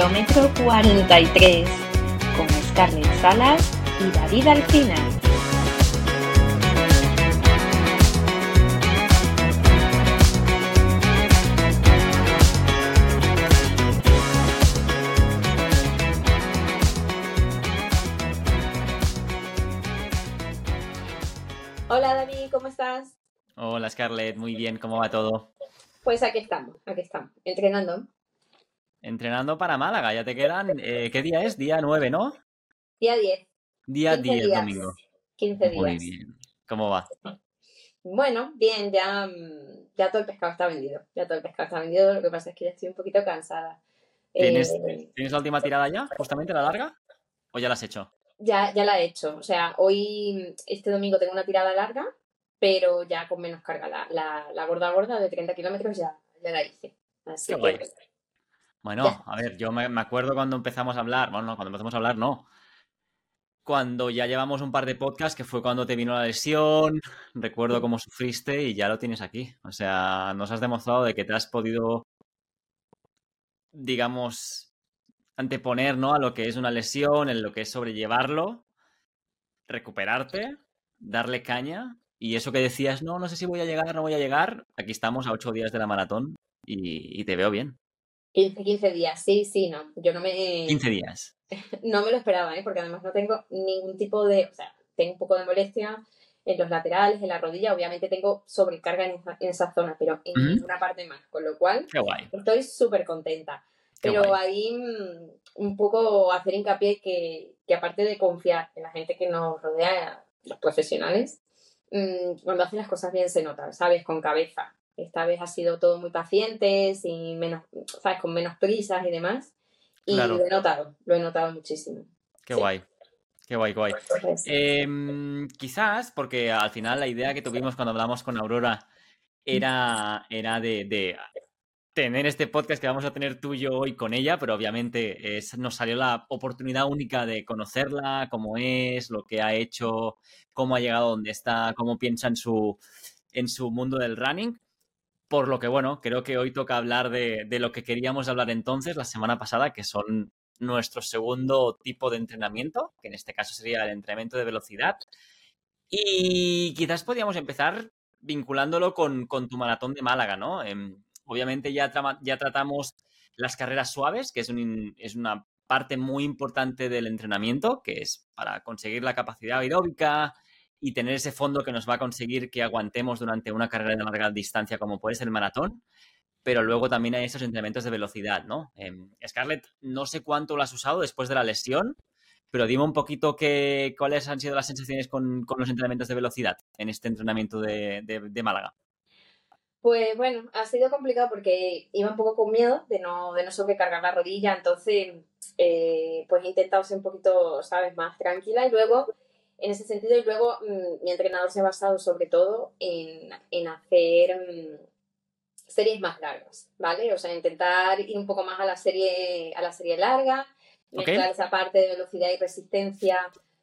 Kilómetro 43 con Scarlett Salas y David Alcina. Hola David, ¿cómo estás? Hola Scarlett, muy bien, ¿cómo va todo? Pues aquí estamos, aquí estamos, entrenando. Entrenando para Málaga, ya te quedan. eh, ¿Qué día es? Día 9, ¿no? Día 10. Día 15 10, días. domingo. 15 días. Muy bien. ¿Cómo va? Bueno, bien, ya, mm, ya todo el pescado está vendido. Ya todo el pescado está vendido, lo que pasa es que ya estoy un poquito cansada. ¿Tienes, Eh, ¿Tienes la última tirada ya? ¿Justamente la larga? ¿O ya la has hecho? ya, ya la he hecho. O sea, hoy, este domingo tengo una tirada larga, pero ya con menos carga. La, la, la gorda gorda de 30 kilómetros ya, ya la hice. Así Qué que, guay. Bueno, Ya. a ver, yo me, me acuerdo cuando empezamos a hablar. Bueno, no, cuando empezamos a hablar, no. Cuando ya llevamos un par de podcasts, que fue cuando te vino la lesión, recuerdo cómo sufriste y ya lo tienes aquí. O sea, nos has demostrado de que te has podido, digamos, anteponer, ¿no? A lo que es una lesión, en lo que es sobrellevarlo, recuperarte, darle caña. Y eso que decías, no, no sé si voy a llegar, no voy a llegar. Aquí estamos a ocho días de la maratón y, y te veo bien. 15, 15 días, sí, sí, no. Yo no me... 15 días. No me lo esperaba, ¿eh? porque además no tengo ningún tipo de, o sea, tengo un poco de molestia en los laterales, en la rodilla, obviamente tengo sobrecarga en esa, en esa zona, pero en Ujú. ninguna parte más, con lo cual Qué guay. estoy súper contenta. Qué Pero guay. ahí mm, un poco hacer hincapié que, que aparte de confiar en la gente que nos rodea, los profesionales, mm, cuando hacen las cosas bien se nota, ¿sabes? Con cabeza. Esta vez ha sido todo muy paciente, sin menos, ¿sabes? Con menos prisas y demás. Y Claro. lo he notado, lo he notado muchísimo. Qué Sí. guay. Qué guay, guay. Em, quizás, porque al final la idea que tuvimos cuando hablamos con Aurora era, era de, de tener este podcast que vamos a tener tú y yo hoy con ella, pero obviamente es- nos salió la oportunidad única de conocerla, cómo es, lo que ha hecho, cómo ha llegado donde está, cómo piensa en su, en su mundo del running. Por lo que, bueno, creo que hoy toca hablar de, lo que queríamos hablar entonces la semana pasada, que son nuestro segundo tipo de entrenamiento, que en este caso sería el entrenamiento de velocidad. Y quizás podríamos empezar vinculándolo con, tu maratón de Málaga, ¿no? Em, obviamente ya, ya tratamos las carreras suaves, que es una parte muy importante del entrenamiento, que es para conseguir la capacidad aeróbica y tener ese fondo que nos va a conseguir que aguantemos durante una carrera de larga distancia como puede ser el maratón. Pero luego también hay esos entrenamientos de velocidad, ¿no? Em, Scarlett, no sé cuánto lo has usado después de la lesión, pero dime un poquito qué, cuáles han sido las sensaciones con, con los entrenamientos de velocidad en este entrenamiento de, de- de Málaga. Pues bueno, ha sido complicado porque iba un poco con miedo de no, de no sobrecargar la rodilla, entonces eh, pues he intentado ser un poquito, ¿sabes?, más tranquila y luego, en ese sentido, y luego mm, mi entrenador se ha basado sobre todo en, en hacer mm, series más largas, ¿vale? O sea, intentar ir un poco más a la serie, a la serie larga, Ok. mezclar esa parte de velocidad y resistencia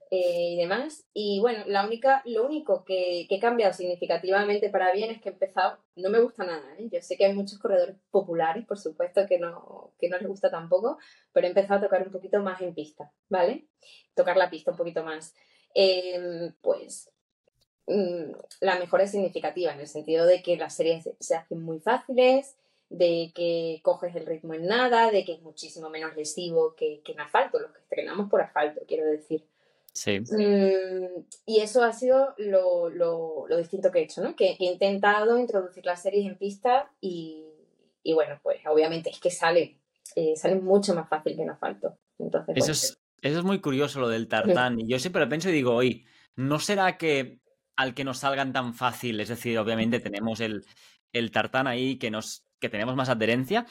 eh, y demás. Y bueno, la única, lo único que, que he cambiado significativamente para bien es que he empezado, no me gusta nada, ¿eh? yo sé que hay muchos corredores populares, por supuesto, que no, que no les gusta tampoco, pero he empezado a tocar un poquito más en pista, ¿vale? Tocar la pista un poquito más. Eh, pues mm, la mejora es significativa en el sentido de que las series se- hacen muy fáciles, de que coges el ritmo en nada, de que es muchísimo menos lesivo que, que en asfalto, los que estrenamos por asfalto, quiero decir. Sí. Mm, y eso ha sido lo, lo- lo distinto que he hecho, ¿no? Que he intentado introducir las series en pista y, y bueno, pues obviamente es que sale, eh, sale mucho más fácil que en asfalto. Entonces, Eso bueno, es, eso es muy curioso lo del tartán. Y yo siempre lo pienso y digo, oye, ¿no será que al que nos salgan tan fácil, es decir, obviamente tenemos el, el tartán ahí que nos que tenemos más adherencia,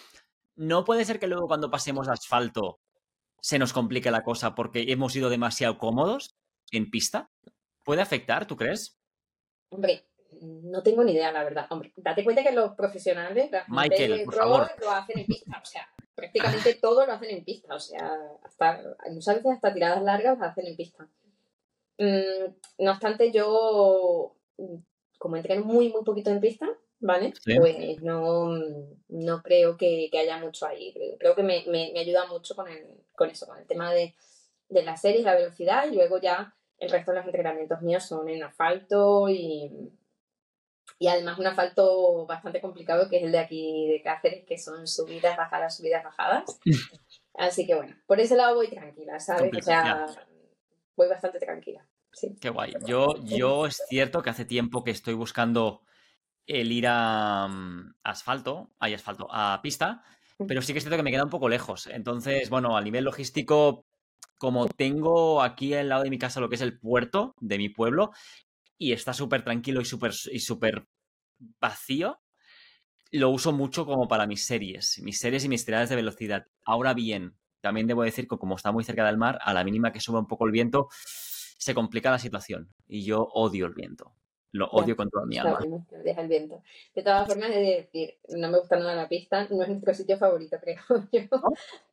¿no puede ser que luego cuando pasemos asfalto se nos complique la cosa porque hemos sido demasiado cómodos en pista? ¿Puede afectar, tú crees? Hombre, no tengo ni idea, la verdad. Hombre, date cuenta que los profesionales, Michael, por favor. lo hacen en pista. O sea, prácticamente todo lo hacen en pista. O sea, hasta, muchas veces hasta tiradas largas las hacen en pista. Mm, no obstante, yo, mm, como entreno muy, muy poquito en pista, ¿vale? Pues no, no creo que, haya mucho ahí. Creo que me, ayuda mucho con, el, con eso, con el tema de, de la serie, la velocidad y luego ya el resto de los entrenamientos míos son en asfalto y, y además un asfalto bastante complicado que es el de aquí de Cáceres, que son subidas, bajadas, subidas, bajadas. Así que bueno, por ese lado voy tranquila, ¿sabes? O sea, voy bastante tranquila. Sí. Qué guay. Yo, yo es cierto que hace tiempo que estoy buscando el ir a mm, asfalto, hay asfalto, a pista, pero sí que es cierto que me queda un poco lejos. Entonces, bueno, a nivel logístico, como tengo aquí al lado de mi casa lo que es el puerto de mi pueblo y está súper tranquilo y súper y vacío, lo uso mucho como para mis series, mis series y mis tiradas de velocidad. Ahora bien, también debo decir que como está muy cerca del mar, a la mínima que sube un poco el viento, se complica la situación y yo odio el viento. Lo odio con toda mi alma. deja el viento. De todas formas, he de decir, no me gusta nada la pista, no es nuestro sitio favorito, creo yo,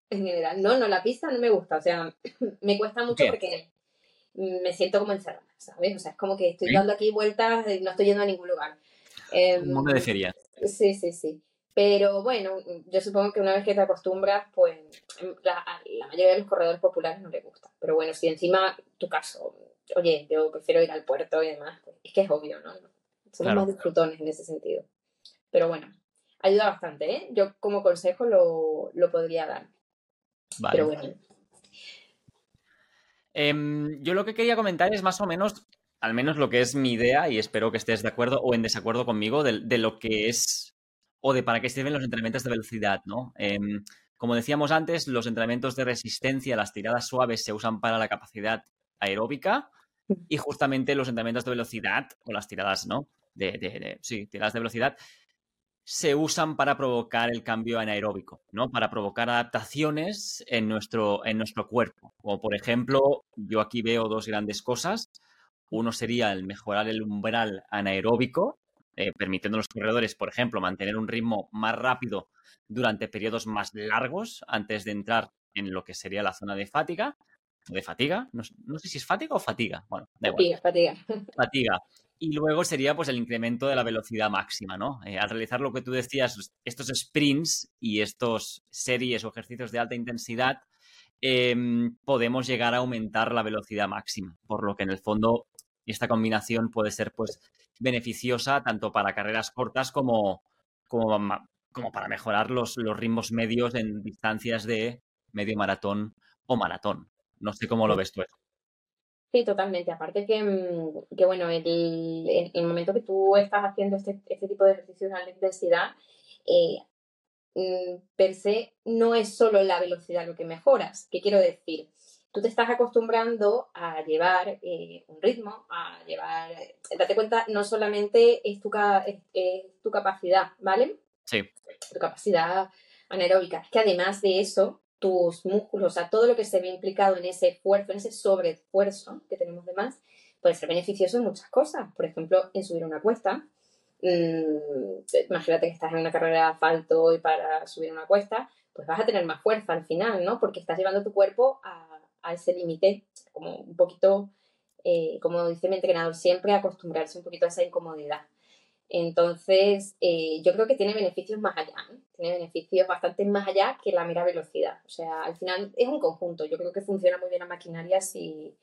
en general. No, no, la pista no me gusta, o sea, me cuesta mucho porque me siento como encerrada, ¿sabes? O sea, es como que estoy dando aquí vueltas y no estoy yendo a ningún lugar. no me dejaría. Sí, sí, sí. Pero bueno, yo supongo que una vez que te acostumbras, pues la, la mayoría de los corredores populares no les gusta. Pero bueno, si encima tu caso, oye, yo prefiero ir al puerto y demás, pues es que es obvio, ¿no? Somos más disfrutones en ese sentido. Pero bueno, ayuda bastante, ¿eh? Yo como consejo lo, lo podría dar. Vale. Pero bueno. Em, yo lo que quería comentar es más o menos, al menos lo que es mi idea, y espero que estés de acuerdo o en desacuerdo conmigo, de, lo que es o de para qué sirven los entrenamientos de velocidad, ¿no? Em, como decíamos antes, los entrenamientos de resistencia, las tiradas suaves se usan para la capacidad aeróbica y justamente los entrenamientos de velocidad o las tiradas, ¿no? De, sí, tiradas de velocidad se usan para provocar el cambio anaeróbico, ¿no? Para provocar adaptaciones en nuestro, en nuestro cuerpo. Como por ejemplo, yo aquí veo dos grandes cosas. Uno sería el mejorar el umbral anaeróbico, eh, permitiendo a los corredores, por ejemplo, mantener un ritmo más rápido durante periodos más largos antes de entrar en lo que sería la zona de fatiga de fatiga, no, sé si es fatiga o fatiga, bueno, fatiga, fatiga. Fatiga. Y luego sería pues el incremento de la velocidad máxima, ¿no? Eh, al realizar lo que tú decías, estos sprints y estos series o ejercicios de alta intensidad, em, podemos llegar a aumentar la velocidad máxima, por lo que en el fondo esta combinación puede ser pues beneficiosa tanto para carreras cortas como, como, como para mejorar los, los ritmos medios en distancias de medio maratón o maratón. No sé cómo lo ves tú. Sí, totalmente. Aparte que, mm, que bueno, el, el, momento que tú estás haciendo este, este tipo de ejercicios de alta intensidad, eh, mm, per se no es solo la velocidad lo que mejoras. ¿Qué quiero decir? Tú te estás acostumbrando a llevar eh, un ritmo, a llevar... Date cuenta, no solamente es tu, es tu capacidad, ¿vale? Sí. Tu capacidad anaeróbica. Es que además de eso, tus músculos, o sea, todo lo que se ve implicado en ese esfuerzo, en ese sobreesfuerzo que tenemos de más, puede ser beneficioso en muchas cosas. Por ejemplo, en subir una cuesta. Mm, imagínate que estás en una carrera de asfalto y para subir una cuesta, pues vas a tener más fuerza al final, ¿no? Porque estás llevando tu cuerpo a, ese límite, como un poquito, eh, como dice mi entrenador siempre, acostumbrarse un poquito a esa incomodidad. Entonces, eh, yo creo que tiene beneficios más allá, tiene beneficios bastante más allá que la mera velocidad. O sea, al final es un conjunto. Yo creo que funciona muy bien la maquinaria si,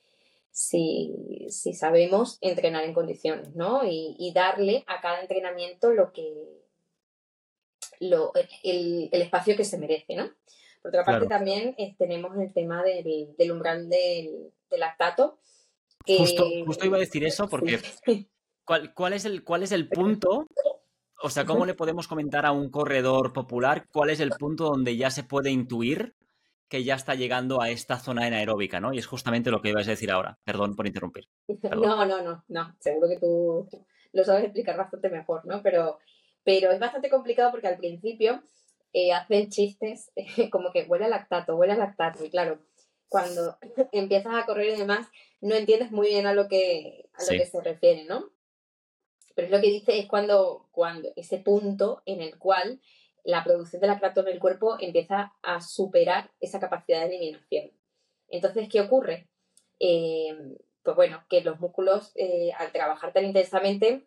si, si sabemos entrenar en condiciones, ¿no? Y, darle a cada entrenamiento lo que lo, el, el, espacio que se merece, ¿no? Por otra parte, también eh, tenemos el tema del, del umbral del, del lactato. justo, justo iba a decir eso porque ¿Cuál, es el, ¿Cuál es el punto? O sea, ¿cómo le podemos comentar a un corredor popular cuál es el punto donde ya se puede intuir que ya está llegando a esta zona anaeróbica, ¿no? Y es justamente lo que ibas a decir ahora. Perdón por interrumpir. No, no, no, no. Seguro que tú lo sabes explicar bastante mejor, ¿no? Pero, pero es bastante complicado porque al principio eh, hacen chistes como que huele a lactato, huele a lactato. Y claro, cuando empiezas a correr y demás, no entiendes muy bien a lo que, a lo que se refiere, ¿no? Pero es lo que dice es cuando, cuando ese punto en el cual la producción de lactato en el cuerpo empieza a superar esa capacidad de eliminación. Entonces, ¿qué ocurre? Eh, pues bueno, que los músculos eh, al trabajar tan intensamente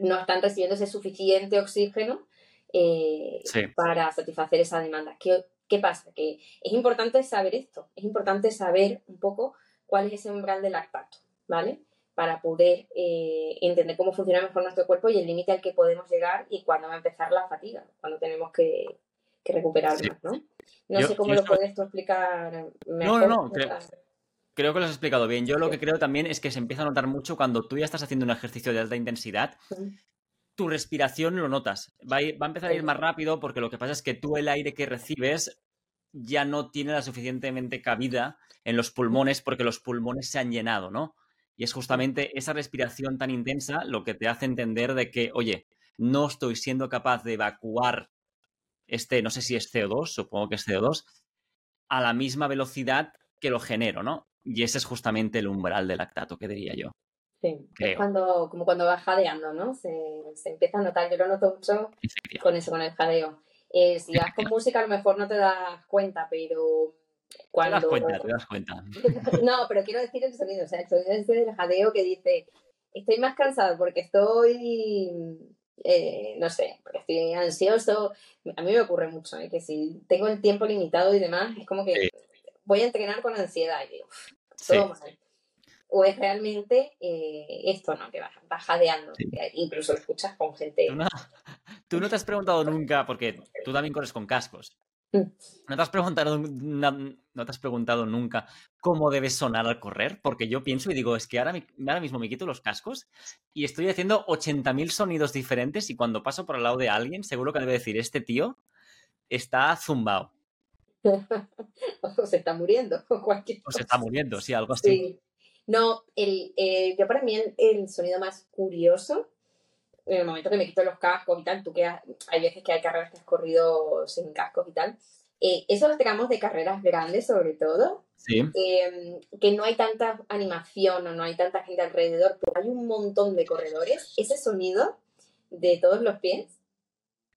no están recibiendo ese suficiente oxígeno eh, para satisfacer esa demanda. ¿Qué, ¿Qué pasa? Que es importante saber esto, es importante saber un poco cuál es ese umbral de lactato, ¿vale? Para poder eh, entender cómo funciona mejor nuestro cuerpo y el límite al que podemos llegar y cuándo va a empezar la fatiga, cuando tenemos que, recuperarnos, ¿no? No sé cómo lo puedes tú explicar mejor. No, no, no. Creo, que lo has explicado bien. Yo lo que creo también es que se empieza a notar mucho cuando tú ya estás haciendo un ejercicio de alta intensidad. Tu respiración lo notas. Va a, va a empezar a ir más rápido porque lo que pasa es que tú el aire que recibes ya no tiene la suficientemente cabida en los pulmones porque los pulmones se han llenado, ¿no? Y es justamente esa respiración tan intensa lo que te hace entender de que, oye, no estoy siendo capaz de evacuar este, no sé si es CO2, supongo que es CO2, a la misma velocidad que lo genero, ¿no? Y ese es justamente el umbral del lactato, que diría yo. Sí, es cuando, como cuando va jadeando, ¿no? Se, se, empieza a notar, yo lo noto mucho con eso, con el jadeo. Eh, si vas con música a lo mejor no te das cuenta, pero cuando... Te das cuenta, te das cuenta. no, pero quiero decir el sonido, o sea, el sonido ese del jadeo que dice, estoy más cansado porque estoy, eh, no sé, porque estoy ansioso. A mí me ocurre mucho, ¿eh? que si tengo el tiempo limitado y demás, es como que voy a entrenar con ansiedad y digo, todo mal o es realmente eh, esto, ¿no? Que va, jadeando. Incluso lo escuchas con gente. ¿Tú no, te has preguntado nunca, porque tú también corres con cascos. ¿No te, has preguntado, no, te has preguntado nunca cómo debes sonar al correr? Porque yo pienso y digo, es que ahora, ahora mismo me quito los cascos y estoy haciendo 80.000 sonidos diferentes y cuando paso por al lado de alguien, seguro que debe decir, este tío está zumbado. o se está muriendo, o cualquier O se está muriendo, sí, algo así. Sí. No, el, eh, yo para mí el, sonido más curioso, en el momento que me quito los cascos y tal, tú que hay veces que hay carreras que has corrido sin cascos y tal, eh, eso lo tenemos de carreras grandes sobre todo, sí. Em, que no hay tanta animación o no hay tanta gente alrededor, pero hay un montón de corredores, ese sonido de todos los pies,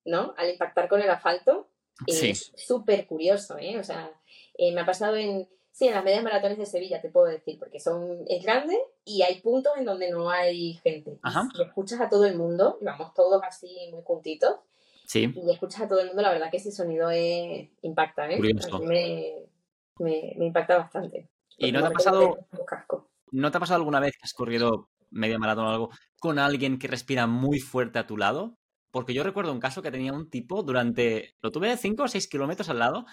¿no? Al impactar con el asfalto, es súper curioso, ¿eh? O sea, eh, me ha pasado en, Sí, en las medias maratones de Sevilla te puedo decir, porque son es grande y hay puntos en donde no hay gente. Y escuchas a todo el mundo, y vamos todos así muy juntitos. Sí. Y escuchas a todo el mundo, la verdad que ese sonido es, impacta, ¿eh? me, me, impacta bastante. ¿Y no te ha pasado no te ha pasado alguna vez que has corrido media maratón o algo con alguien que respira muy fuerte a tu lado? Porque yo recuerdo un caso que tenía un tipo durante, lo tuve de 5 o 6 kilómetros al lado,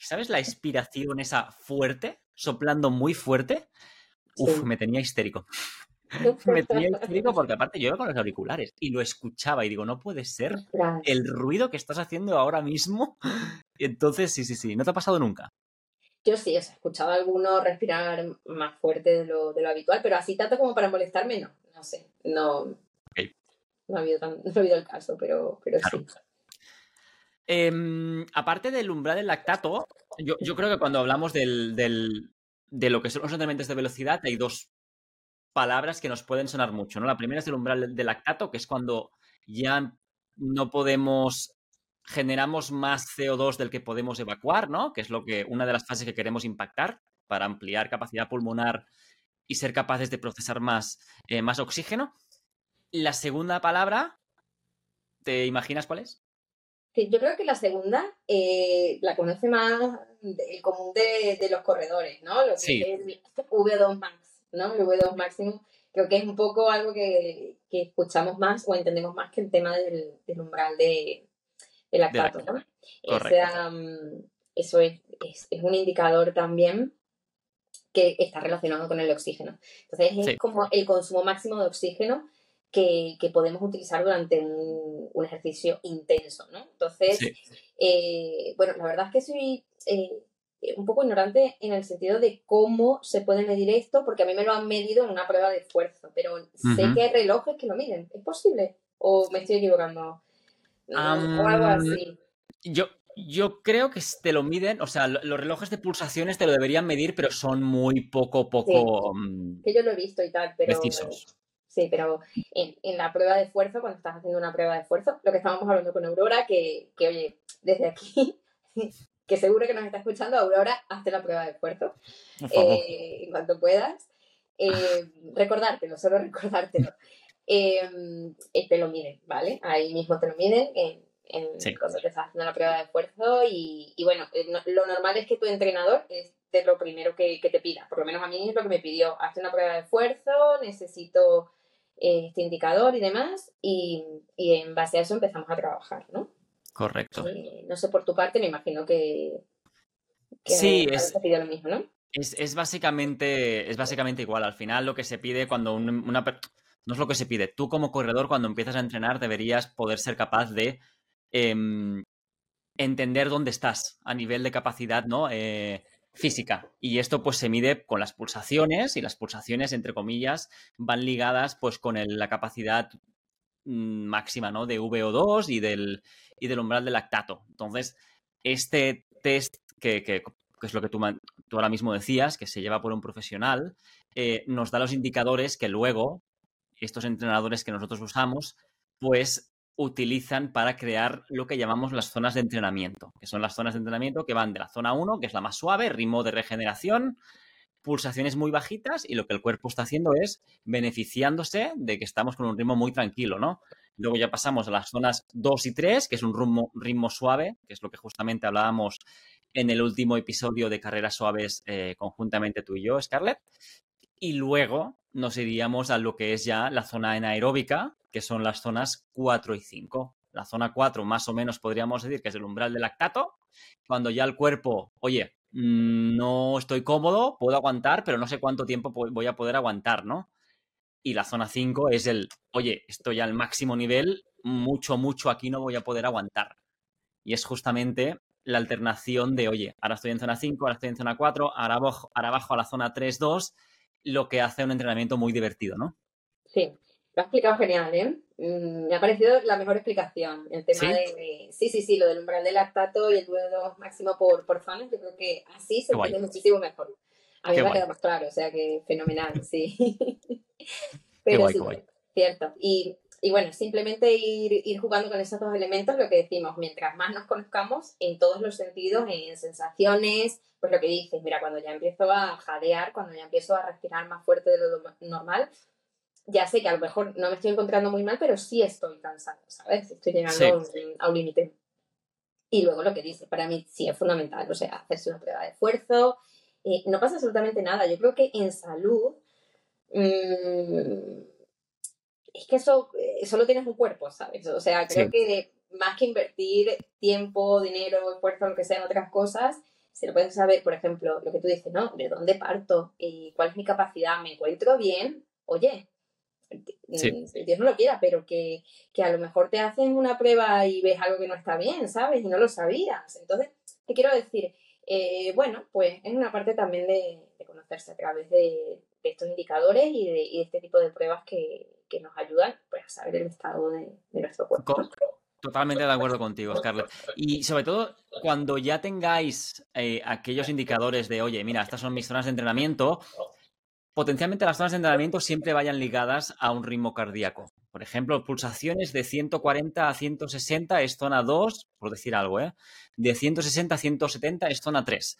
¿Sabes la expiración esa fuerte, soplando muy fuerte? Uf, me tenía histérico. me tenía histérico porque aparte yo iba con los auriculares y lo escuchaba y digo, no puede ser el ruido que estás haciendo ahora mismo. entonces, sí, sí, sí, no te ha pasado nunca. Yo sí, he escuchado a alguno respirar más fuerte de lo, de lo, habitual, pero así tanto como para molestarme, no, no sé, no, no, ha, habido no ha habido el caso, pero, pero sí. Em, aparte del umbral del lactato, yo, creo que cuando hablamos de lo que son los entrenamientos de velocidad, hay dos palabras que nos pueden sonar mucho. ¿no? La primera es el umbral del lactato, que es cuando ya no podemos generamos más CO2 del que podemos evacuar, ¿no? Que es lo que una de las fases que queremos impactar para ampliar capacidad pulmonar y ser capaces de procesar más, eh, más oxígeno. La segunda palabra, ¿te imaginas cuál es? Yo creo que la segunda eh, la conoce más el común de, los corredores, ¿no? Lo que es el V2 Max, ¿no? El V2 máximo. Creo que es un poco algo que, escuchamos más o entendemos más que el tema del, umbral de, lactato, ¿no? eso es, es, un indicador también que está relacionado con el oxígeno. Entonces es como el consumo máximo de oxígeno que, podemos utilizar durante un, ejercicio intenso, ¿no? Entonces, eh, bueno, la verdad es que soy eh, un poco ignorante en el sentido de cómo se puede medir esto, porque a mí me lo han medido en una prueba de esfuerzo, pero sé que hay relojes que lo miden. ¿Es posible? ¿O me estoy equivocando? o algo así. Yo, yo creo que te lo miden, o sea, los relojes de pulsaciones te lo deberían medir, pero son muy poco, poco. Mm, que yo lo he visto y tal, pero. Precisos. Sí, pero en, la prueba de esfuerzo, cuando estás haciendo una prueba de esfuerzo, lo que estábamos hablando con Aurora, que, oye, desde aquí, que seguro que nos está escuchando, Aurora, hazte la prueba de esfuerzo eh, en cuanto puedas. Eh, recordártelo, solo recordártelo. em, eh, te lo miden, ¿vale? Ahí mismo te lo miden en, cuando te estás haciendo la prueba de esfuerzo y, bueno, eh, lo normal es que tu entrenador es de lo primero que, te pida, por lo menos a mí es lo que me pidió, hazte una prueba de esfuerzo, necesito este indicador y demás y, en base a eso empezamos a trabajar, ¿no? Correcto. no sé por tu parte, me imagino que, sí, es, lo mismo, ¿no? Es, básicamente, es básicamente igual. Al final lo que se pide cuando una... No es lo que se pide. Tú como corredor cuando empiezas a entrenar deberías poder ser capaz de em, entender dónde estás a nivel de capacidad ¿no? Eh, física. Y esto pues se mide con las pulsaciones y las pulsaciones, entre comillas, van ligadas pues con la capacidad mm, máxima ¿no? de VO2 y del, y del umbral del lactato. Entonces, este test que, es lo que tú, tú, ahora mismo decías, que se lleva por un profesional, eh, nos da los indicadores que luego estos entrenadores que nosotros usamos, pues utilizan para crear lo que llamamos las zonas de entrenamiento, que son las zonas de entrenamiento que van de la zona 1, que es la más suave, ritmo de regeneración, pulsaciones muy bajitas y lo que el cuerpo está haciendo es beneficiándose de que estamos con un ritmo muy tranquilo, ¿no? Luego ya pasamos a las zonas 2 y 3, que es un ritmo, ritmo suave, que es lo que justamente hablábamos en el último episodio de Carreras Suaves eh, conjuntamente tú y yo, Scarlett. Y luego nos iríamos a lo que es ya la zona anaeróbica, que son las zonas 4 y 5. La zona 4 más o menos podríamos decir que es el umbral del lactato, cuando ya el cuerpo, oye, mm, no estoy cómodo, puedo aguantar, pero no sé cuánto tiempo voy a poder aguantar, ¿no? Y la zona 5 es el, oye, estoy al máximo nivel, mucho, mucho aquí no voy a poder aguantar. Y es justamente la alternación de, oye, ahora estoy en zona 5, ahora estoy en zona 4, ahora bajo, ahora bajo a la zona 3-2 lo que hace un entrenamiento muy divertido, ¿no? Sí, lo has explicado genial, ¿eh? Mm, me ha parecido la mejor explicación. El tema de, Sí, sí, sí, lo del umbral del lactato y el vuelo máximo por, por zonas, yo creo que así se entiende muchísimo mejor. A mí me ha quedado más claro, o sea que fenomenal, sí. Pero sí, cierto. Y, y, bueno, simplemente ir, ir jugando con esos dos elementos, lo que decimos, mientras más nos conozcamos en todos los sentidos, en sensaciones, pues lo que dices, mira, cuando ya empiezo a jadear, cuando ya empiezo a respirar más fuerte de lo normal, ya sé que a lo mejor no me estoy encontrando muy mal, pero sí estoy cansada, ¿sabes? Estoy llegando a un límite. Y luego lo que dices, para mí sí es fundamental, o sea, hacerse una prueba de esfuerzo, eh, no pasa absolutamente nada. Yo creo que en salud mmm, es que eso eh, solo tienes un cuerpo, ¿sabes? O sea, creo que más que invertir tiempo, dinero, esfuerzo, lo que sea en otras cosas, se lo puedes saber, por ejemplo, lo que tú dices, ¿no? ¿De dónde parto? ¿Y ¿Cuál es mi capacidad? ¿Me encuentro bien? Oye, mm, Dios no lo quiera, pero que, a lo mejor te hacen una prueba y ves algo que no está bien, ¿sabes? Y no lo sabías. Entonces, te quiero decir, eh, bueno, pues es una parte también de, conocerse a través de, estos indicadores y de, este tipo de pruebas que, nos ayudan pues, a saber el estado de, nuestro cuerpo. Totalmente de acuerdo contigo, Scarlett. Y sobre todo, cuando ya tengáis eh, aquellos indicadores de, oye, mira, estas son mis zonas de entrenamiento, potencialmente las zonas de entrenamiento siempre vayan ligadas a un ritmo cardíaco. Por ejemplo, pulsaciones de 140 a 160 es zona 2, por decir algo, ¿eh? De 160 a 170 es zona 3.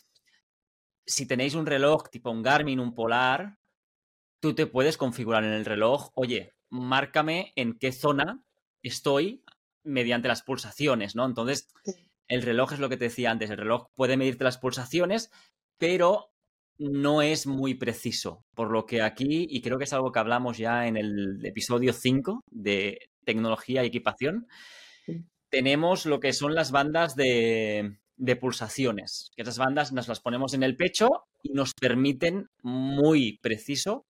Si tenéis un reloj tipo un Garmin, un Polar, tú te puedes configurar en el reloj, oye, márcame en qué zona estoy mediante las pulsaciones, ¿no? Entonces, el reloj es lo que te decía antes, el reloj puede medirte las pulsaciones, pero no es muy preciso, por lo que aquí, y creo que es algo que hablamos ya en el episodio 5 de tecnología y equipación, tenemos lo que son las bandas de, de pulsaciones, que esas bandas nos las ponemos en el pecho y nos permiten muy preciso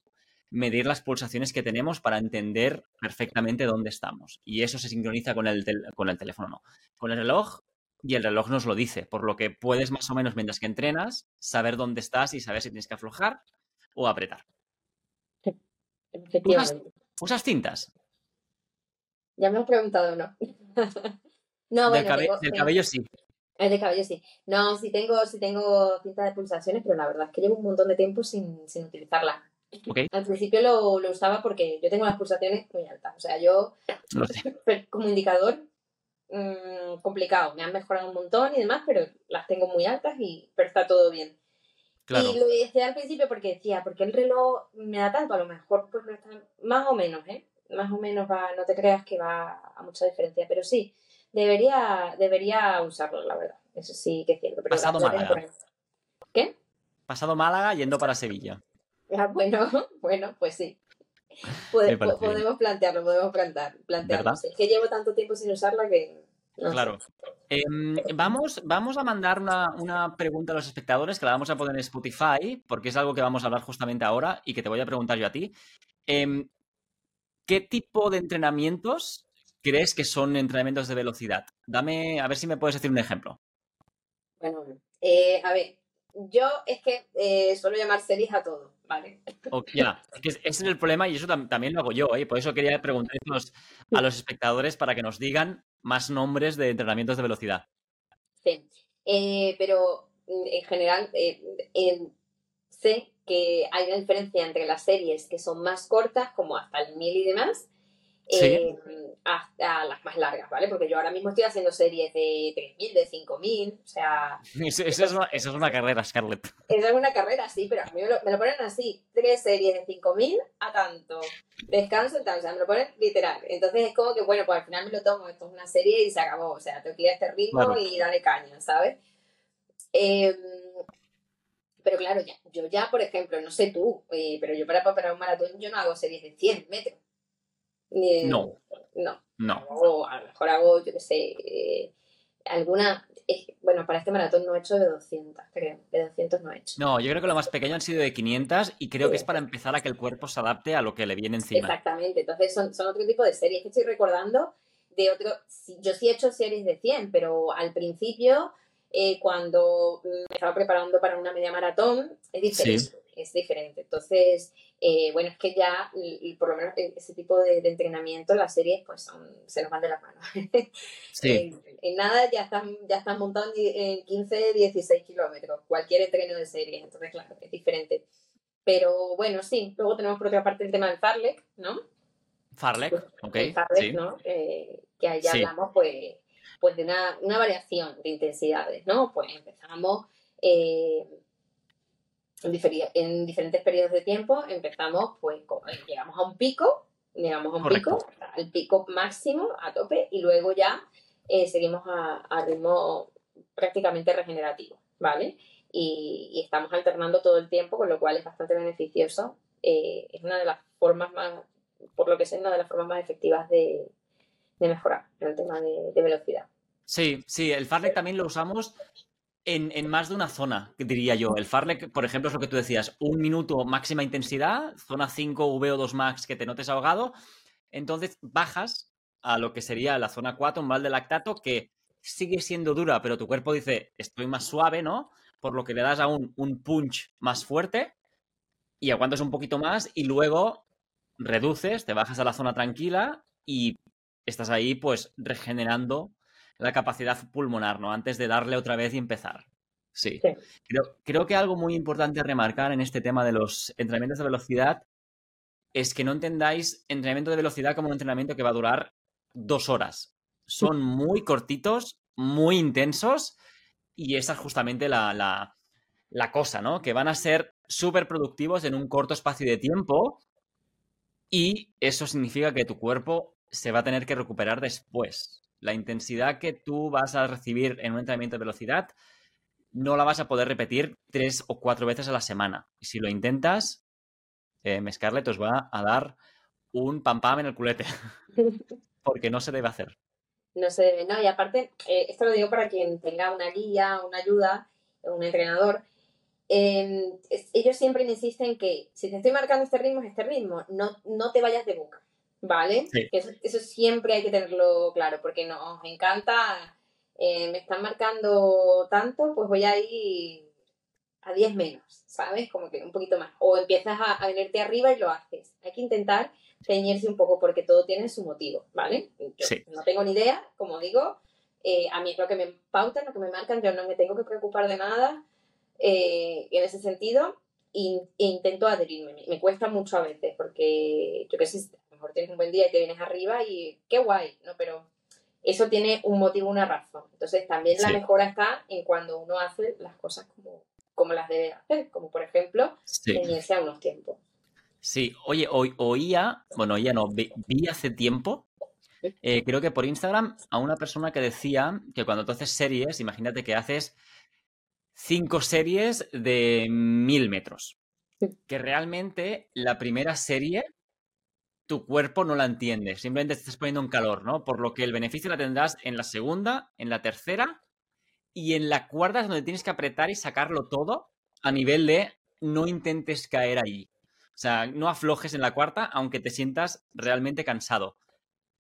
medir las pulsaciones que tenemos para entender perfectamente dónde estamos. Y eso se sincroniza con el, con el teléfono, no. Con el reloj, y el reloj nos lo dice, por lo que puedes más o menos mientras que entrenas saber dónde estás y saber si tienes que aflojar o apretar. ¿Usas, cintas? Ya me has preguntado, ¿no? no, bueno, del, cabello sí. El de cabello sí. No, sí tengo, sí tengo cinta de pulsaciones, pero la verdad es que llevo un montón de tiempo sin, sin utilizarla. Al principio lo, usaba porque yo tengo las pulsaciones muy altas. O sea, yo como indicador mm, complicado. Me han mejorado un montón y demás, pero las tengo muy altas y pero está todo bien. Y lo decía al principio porque decía, porque el reloj me da tanto? A lo mejor pues no está más o menos, ¿eh? más o menos va, no te creas que va a mucha diferencia, pero sí, debería, debería usarlo, la verdad. Eso sí que es cierto. Pero Pasado la- Málaga. ¿Qué? Pasado Málaga yendo para Sevilla. Ah, bueno, bueno, pues sí. Podemos plantearlo, podemos plantear, plantearlo. Es que llevo tanto tiempo sin usarla que... no. Claro. Em, vamos, vamos a mandar una, una pregunta a los espectadores que la vamos a poner en Spotify, porque es algo que vamos a hablar justamente ahora y que te voy a preguntar yo a ti. Em, ¿Qué tipo de entrenamientos crees que son entrenamientos de velocidad? Dame, a ver si me puedes decir un ejemplo. Bueno, eh, a ver, yo es que eh, suelo llamar series a todo, ¿vale? Ya, ese es el problema y eso tam- también lo hago yo, ¿eh? Por eso quería preguntar a los, espectadores para que nos digan más nombres de entrenamientos de velocidad. Sí. Eh, pero mm, en general eh, sé que hay una diferencia entre las series que son más cortas, como hasta el 1000 y demás, Sí. eh, hasta las más largas, ¿vale? Porque yo ahora mismo estoy haciendo series de 3000, de 5000, o sea, eso es, una, eso es una carrera, Scarlett. Esa es una carrera, sí, pero a mí me lo, me lo ponen así. Tres series de 5.000 a tanto. Descanso y tal. O sea, me lo ponen literal. Entonces es como que, bueno, pues al final me lo tomo. Esto es una serie y se acabó. O sea, tengo que ir a este ritmo Claro. y darle caña, ¿sabes? Eh, pero claro, ya, yo ya, por ejemplo, no sé tú, eh, pero yo para preparar un maratón yo no hago series de 100 metros. Ni- No. No. No. O a lo mejor hago, yo qué sé, eh, alguna... eh, bueno, para este maratón no he hecho de 200, creo. De 200 no he hecho. No, yo creo que lo más pequeño han sido de 500 y creo que es para empezar a que el cuerpo se adapte a lo que le viene encima. Exactamente, entonces son, son otro tipo de series que estoy recordando de otro, sí, yo sí he hecho series de 100, pero al principio, eh, cuando me estaba preparando para una media maratón, es diferente, es diferente. Entonces, eh, bueno, es que ya, y- y por lo menos eh, ese tipo de, de entrenamiento, las series, pues son, se nos van de las manos. Sí, En, en nada ya están, ya están montados en, en 15, 16 kilómetros, cualquier entreno de serie, entonces claro, es diferente. Pero bueno, sí, luego tenemos por otra parte el tema del Farlek, ¿no? Farlek, ok. el Farlek, sí. ¿no? Eh, que ahí ya Sí. hablamos pues, pues de una, una variación de intensidades, ¿no? Pues empezamos eh, en, diferentes periodos de tiempo, empezamos pues, llegamos a un pico, llegamos a un Correcto. pico, al pico máximo, a tope, y luego ya eh, seguimos a, a ritmo prácticamente regenerativo, ¿vale? Y, y estamos alternando todo el tiempo, con lo cual es bastante beneficioso. Eh, es una de las formas más, por lo que sé, una de las formas más efectivas de, de mejorar en el tema de, de velocidad. Sí, sí, el Farlek también lo usamos en, más de una zona, diría yo. El Farlek, por ejemplo, es lo que tú decías, un minuto máxima intensidad, zona 5 VO2 max que te notes ahogado, entonces bajas a lo que sería la zona 4, umbral de lactato, que sigue siendo dura, pero tu cuerpo dice, estoy más suave, ¿no? Por lo que le das aún un punch más fuerte y aguantas un poquito más y luego reduces, te bajas a la zona tranquila y estás ahí pues regenerando la capacidad pulmonar, ¿no? Antes de darle otra vez y empezar. Sí. Sí. Creo, creo que algo muy importante a remarcar en este tema de los entrenamientos de velocidad es que no entendáis entrenamiento de velocidad como un entrenamiento que va a durar dos horas. Son muy cortitos, muy intensos y esa es justamente la, la- la cosa, ¿no? Que van a ser súper productivos en un corto espacio de tiempo y eso significa que tu cuerpo se va a tener que recuperar después. La intensidad que tú vas a recibir en un entrenamiento de velocidad no la vas a poder repetir tres o cuatro veces a la semana. Y si lo intentas, eh, Scarlett os va a dar un pam pam en el culete. Porque no se debe hacer. No se debe, ¿no? Y aparte, eh, esto lo digo para quien tenga una guía, una ayuda, un entrenador. eh, es- ellos siempre insisten que si te estoy marcando este ritmo, es este ritmo. No, no te vayas de boca, ¿vale? Sí. Que Eso, eso siempre hay que tenerlo claro, porque nos encanta. eh, me están marcando tanto, pues voy a ir a 10 menos, ¿sabes? Como que un poquito más. O empiezas a, a venirte arriba y lo haces. Hay que intentar ceñirse un poco porque todo tiene su motivo, ¿vale? Yo Sí. no tengo ni idea, como digo, eh, a mí es lo que me pautan, lo que me marcan, yo no me tengo que preocupar de nada eh, en ese sentido e intento adherirme. Me, cuesta mucho a veces porque yo qué sé, mejor tienes un buen día y te vienes arriba y qué guay, ¿no? Pero eso tiene un motivo, una razón. Entonces también la mejora está en cuando uno hace las cosas como, como las debe hacer, como por ejemplo Sí. ceñirse a unos tiempos. Sí, oye, oía, bueno, oía no, vi, hace tiempo, eh, creo que por Instagram, a una persona que decía que cuando tú haces series, imagínate que haces cinco series de mil metros, que realmente la primera serie tu cuerpo no la entiende, simplemente te estás poniendo en calor, ¿no? Por lo que el beneficio la tendrás en la segunda, en la tercera y en la cuarta es donde tienes que apretar y sacarlo todo a nivel de no intentes caer ahí. O sea, no aflojes en la cuarta aunque te sientas realmente cansado,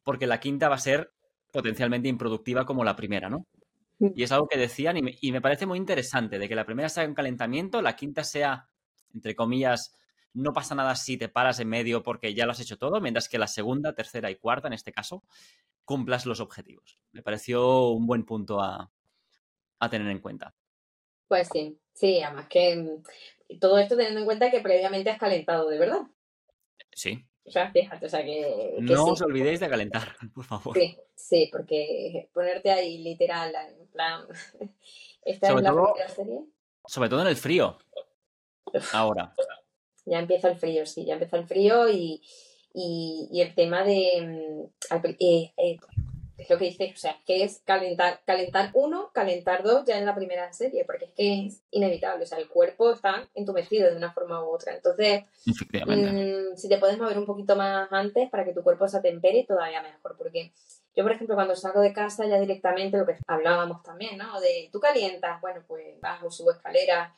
porque la quinta va a ser potencialmente improductiva como la primera, ¿no? Mm. Y es algo que decían y me, y me parece muy interesante, de que la primera sea un calentamiento, la quinta sea, entre comillas, no pasa nada si te paras en medio porque ya lo has hecho todo, mientras que la segunda, tercera y cuarta, en este caso, cumplas los objetivos. Me pareció un buen punto a, tener en cuenta. Pues sí, sí, además que mm, todo esto teniendo en cuenta que previamente has calentado, ¿de verdad? Sí. O sea, fíjate, o sea que... no os olvidéis de calentar, por favor. Sí, sí, porque ponerte ahí literal, en plan... ¿Esta sobre es la todo, serie? Sobre todo en el frío. Ahora ya empieza el frío, sí, ya empieza el frío y, el tema de... Mm, eh, eh, es lo que dices, o sea, que es calentar, calentar uno, calentar dos ya en la primera serie, porque es que es inevitable, o sea, el cuerpo está entumecido de una forma u otra. Entonces, mm, si te puedes mover un poquito más antes para que tu cuerpo se atempere, todavía mejor, porque yo, por ejemplo, cuando salgo de casa ya directamente, lo que hablábamos también, ¿no? De tú calientas, bueno, pues bajo, subo escaleras,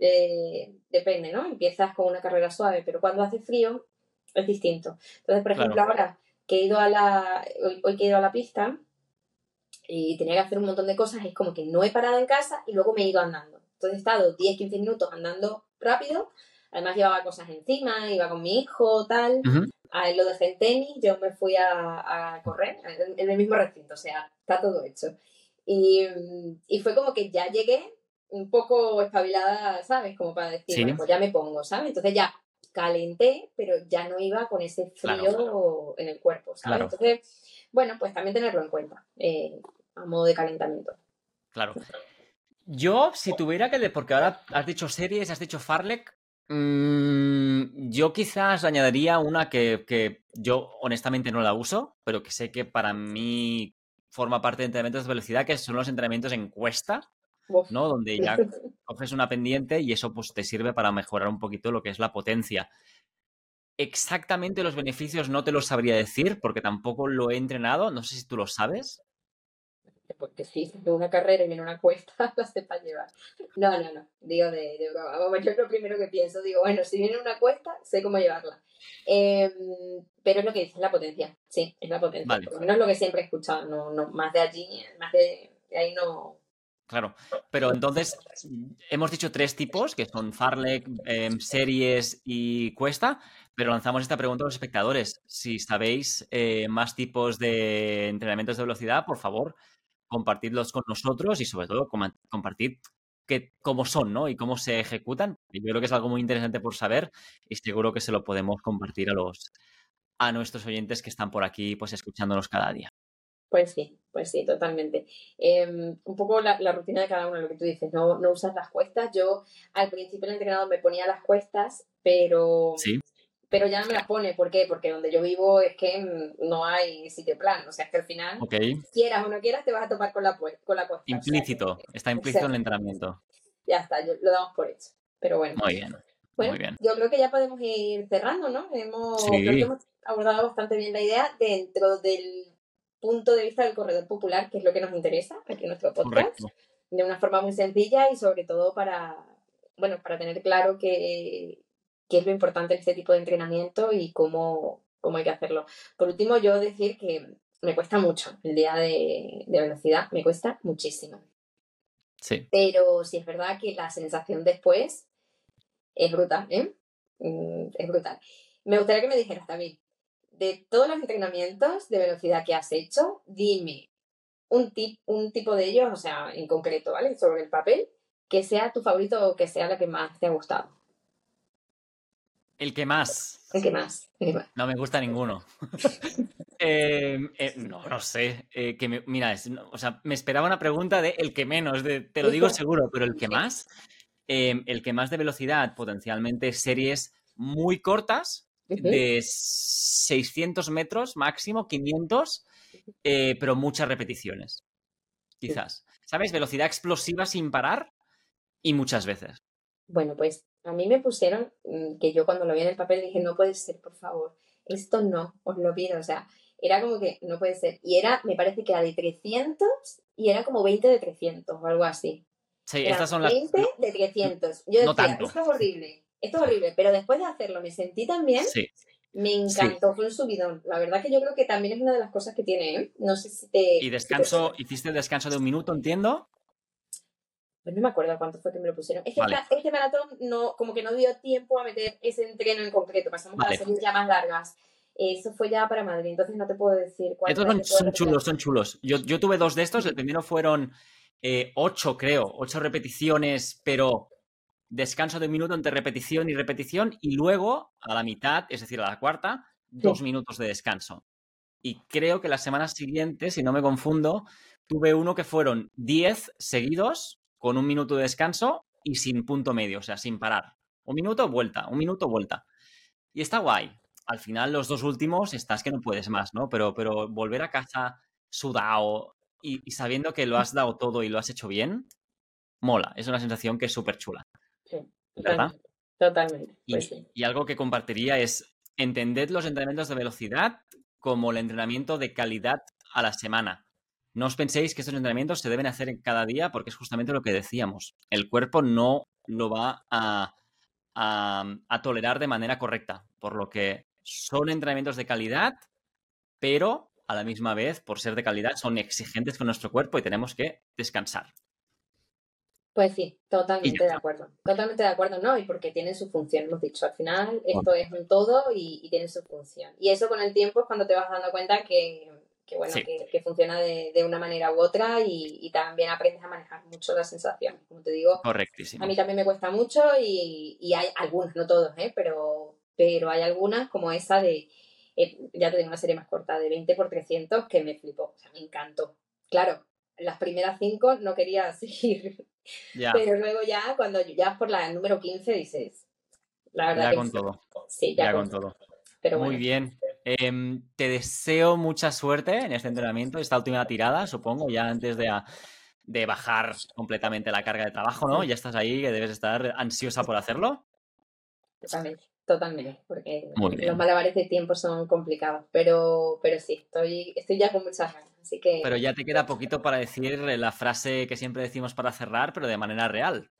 eh, depende, ¿no? Empiezas con una carrera suave, pero cuando hace frío es distinto. Entonces, por ejemplo, ahora que he ido a la, hoy, que he ido a la pista y tenía que hacer un montón de cosas, es como que no he parado en casa y luego me he ido andando. Entonces he estado 10-15 minutos andando rápido, además llevaba cosas encima, iba con mi hijo, tal. A él lo dejé en tenis, yo me fui a, correr en, el mismo recinto, o sea, está todo hecho. Y, y fue como que ya llegué un poco espabilada, ¿sabes? Como para decir, pues ya me pongo, ¿sabes? Entonces ya calenté, pero ya no iba con ese frío en el cuerpo, ¿sabes? Entonces, bueno, pues también tenerlo en cuenta eh, a modo de calentamiento. Claro. Yo, si tuviera que, porque ahora has dicho series, has dicho Farlek, mm, yo quizás añadiría una que, que, yo honestamente no la uso, pero que sé que para mí forma parte de entrenamientos de velocidad, que son los entrenamientos en cuesta. ¿No? Donde ya coges una pendiente y eso pues te sirve para mejorar un poquito lo que es la potencia. Exactamente los beneficios no te los sabría decir porque tampoco lo he entrenado, no sé si tú lo sabes. Porque sí, de una carrera y viene una cuesta, la sepa llevar. No, no, no, digo de, de yo es lo primero que pienso, digo, bueno, si viene una cuesta, sé cómo llevarla. Em, pero es lo que dice, la potencia, sí, es la potencia. Por lo menos lo que siempre he escuchado, no, no, más de allí, más de ahí no, Claro, pero entonces hemos dicho tres tipos, que son Farlek, em, series y cuesta, pero lanzamos esta pregunta a los espectadores. Si sabéis eh, más tipos de entrenamientos de velocidad, por favor, compartidlos con nosotros y sobre todo compartid que, cómo son ¿no? y cómo se ejecutan. Yo creo que es algo muy interesante por saber y seguro que se lo podemos compartir a los a nuestros oyentes que están por aquí pues escuchándonos cada día. Pues sí, pues sí, totalmente. Em, un poco la, rutina de cada uno, lo que tú dices, no, no usas las cuestas. Yo al principio el entrenador me ponía las cuestas, pero, pero ya no me las pone. ¿Por qué? Porque donde yo vivo es que no hay sitio plan. O sea, es que al final, quieras o no quieras, te vas a topar con la, con la cuesta. Implícito, está implícito en el entrenamiento. Ya está, lo damos por hecho. Pero bueno. Muy bien. Bueno, muy bien. yo creo que ya podemos ir cerrando, ¿no? Hemos, creo que hemos abordado bastante bien la idea dentro del punto de vista del corredor popular, que es lo que nos interesa aquí en nuestro podcast, de una forma muy sencilla y sobre todo para, bueno, para tener claro qué, es lo importante en este tipo de entrenamiento y cómo, cómo hay que hacerlo. Por último, yo decir que me cuesta mucho el día de, velocidad, me cuesta muchísimo. Sí. Pero sí es verdad que la sensación después es brutal, ¿eh? Mm, es brutal. Me gustaría que me dijeras también, de todos los entrenamientos de velocidad que has hecho, dime un, tip, un tipo de ellos, o sea, en concreto, ¿vale? Sobre el papel, que sea tu favorito o que sea la que más te ha gustado. El que más. El que más. No me gusta ninguno. Em, eh, no, no sé. Eh, que mira, o sea, me esperaba una pregunta de el que menos, de, te lo digo seguro, pero el que más, em, el que más de velocidad, potencialmente series muy cortas, De 600 metros máximo, 500, eh, pero muchas repeticiones. Quizás. ¿Sabes? Velocidad explosiva sin parar y muchas veces. Bueno, pues a mí me pusieron mm, que yo cuando lo vi en el papel dije, no puede ser, por favor, esto no, os lo pido, o sea, era como que no puede ser. Y era, me parece que era de 300 y era como 20 de 300 o algo así. Sí, estas son las. 20 de 300. Yo No decía, tanto. esto es horrible, esto es horrible, pero después de hacerlo me sentí también, Sí. me encantó, fue un subidón. La verdad que yo creo que también es una de las cosas que tiene, ¿eh? No sé si te... Y descanso, hiciste descanso de un minuto, entiendo. Pues no me acuerdo cuánto fue que me lo pusieron. Es que Vale. esta- este maratón no, como que no dio tiempo a meter ese entreno en concreto. Pasamos a las series ya más largas. Eso fue ya para Madrid, entonces no te puedo decir cuánto. Estos son, chulos, son chulos. Yo, yo tuve dos de estos. El primero fueron eh, ocho, creo, ocho repeticiones, pero descanso de un minuto entre repetición y repetición. Y luego, a la mitad, es decir, a la cuarta, dos minutos de descanso. Y creo que la semana siguiente, si no me confundo, tuve uno que fueron 10 seguidos con un minuto de descanso y sin punto medio, o sea, sin parar. Un minuto, vuelta, un minuto, vuelta. Y está guay. Al final, los dos últimos estás que no puedes más, ¿no? Pero, pero volver a casa sudado y, y sabiendo que lo has dado todo y lo has hecho bien, mola. Es una sensación que es súper chula. Sí, ¿Verdad? Totalmente. Y, Pues sí. y algo que compartiría es entended los entrenamientos de velocidad como el entrenamiento de calidad a la semana. No os penséis que estos entrenamientos se deben hacer en cada día porque es justamente lo que decíamos. El cuerpo no lo va a, a- a tolerar de manera correcta, por lo que son entrenamientos de calidad, pero a la misma vez, por ser de calidad, son exigentes con nuestro cuerpo y tenemos que descansar. Pues sí, totalmente de acuerdo. Totalmente de acuerdo, ¿no? Y porque tiene su función, hemos dicho. Al final, esto es un todo y, y tiene su función. Y eso con el tiempo es cuando te vas dando cuenta que, que bueno, Sí. que, que funciona de, de una manera u otra y, y también aprendes a manejar mucho las sensaciones. Como te digo, Correctísimo. a mí también me cuesta mucho y, y hay algunas, no todos, ¿eh? Pero, pero hay algunas como esa de, eh, ya te digo, una serie más corta de 20 por 300 que me flipó, o sea, me encantó. Claro, las primeras cinco no quería seguir, Ya, pero luego ya, cuando ya por la número 15 dices, la verdad ya que con sí. todo. Sí, ya, Ya con todo. todo. Pero Muy bueno, bien. Em, te deseo mucha suerte en este entrenamiento, esta última tirada, supongo, ya antes de, a- de bajar completamente la carga de trabajo, ¿no? Ya estás ahí, que debes estar ansiosa por hacerlo. totalmente, totalmente, porque los malabares de tiempo son complicados, pero, pero sí, estoy, estoy ya con muchas ganas, así que... Pero ya te queda poquito para decir la frase que siempre decimos para cerrar, pero de manera real.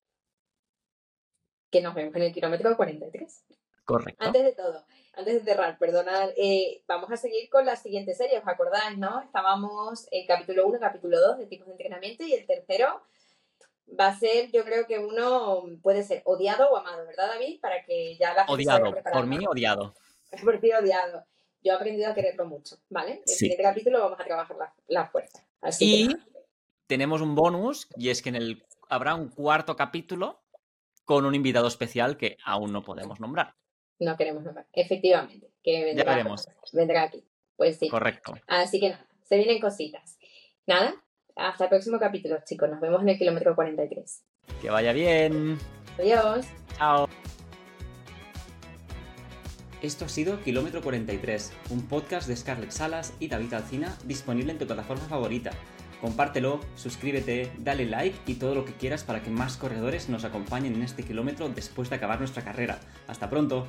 que nos vemos en el kilómetro 43. Correcto. Antes de todo, antes de cerrar, perdonad, eh, vamos a seguir con la siguiente serie, ¿os acordáis, no? Estábamos en capítulo 1, capítulo 2 de tipos de entrenamiento y el tercero va a ser, yo creo que uno puede ser odiado o amado, ¿verdad, David? Para que ya la gente Odiado. Por mí, odiado. Por ti odiado. Yo he aprendido a quererlo mucho, ¿vale? El Sí. siguiente capítulo vamos a trabajar la, la fuerza. Así que Y nada. tenemos un bonus, y es que en el habrá un cuarto capítulo con un invitado especial que aún no podemos nombrar. no queremos nombrar. Efectivamente, que vendrá, veremos. vendrá aquí. Pues sí. Correcto. Así que nada, se vienen cositas. Nada, hasta el próximo capítulo, chicos. Nos vemos en el kilómetro 43. Que vaya bien. Adiós. Chao. Esto ha sido Kilómetro 43, un podcast de Scarlett Salas y David Alcina disponible en tu plataforma favorita. Compártelo, suscríbete, dale like y todo lo que quieras para que más corredores nos acompañen en este kilómetro después de acabar nuestra carrera. Hasta pronto.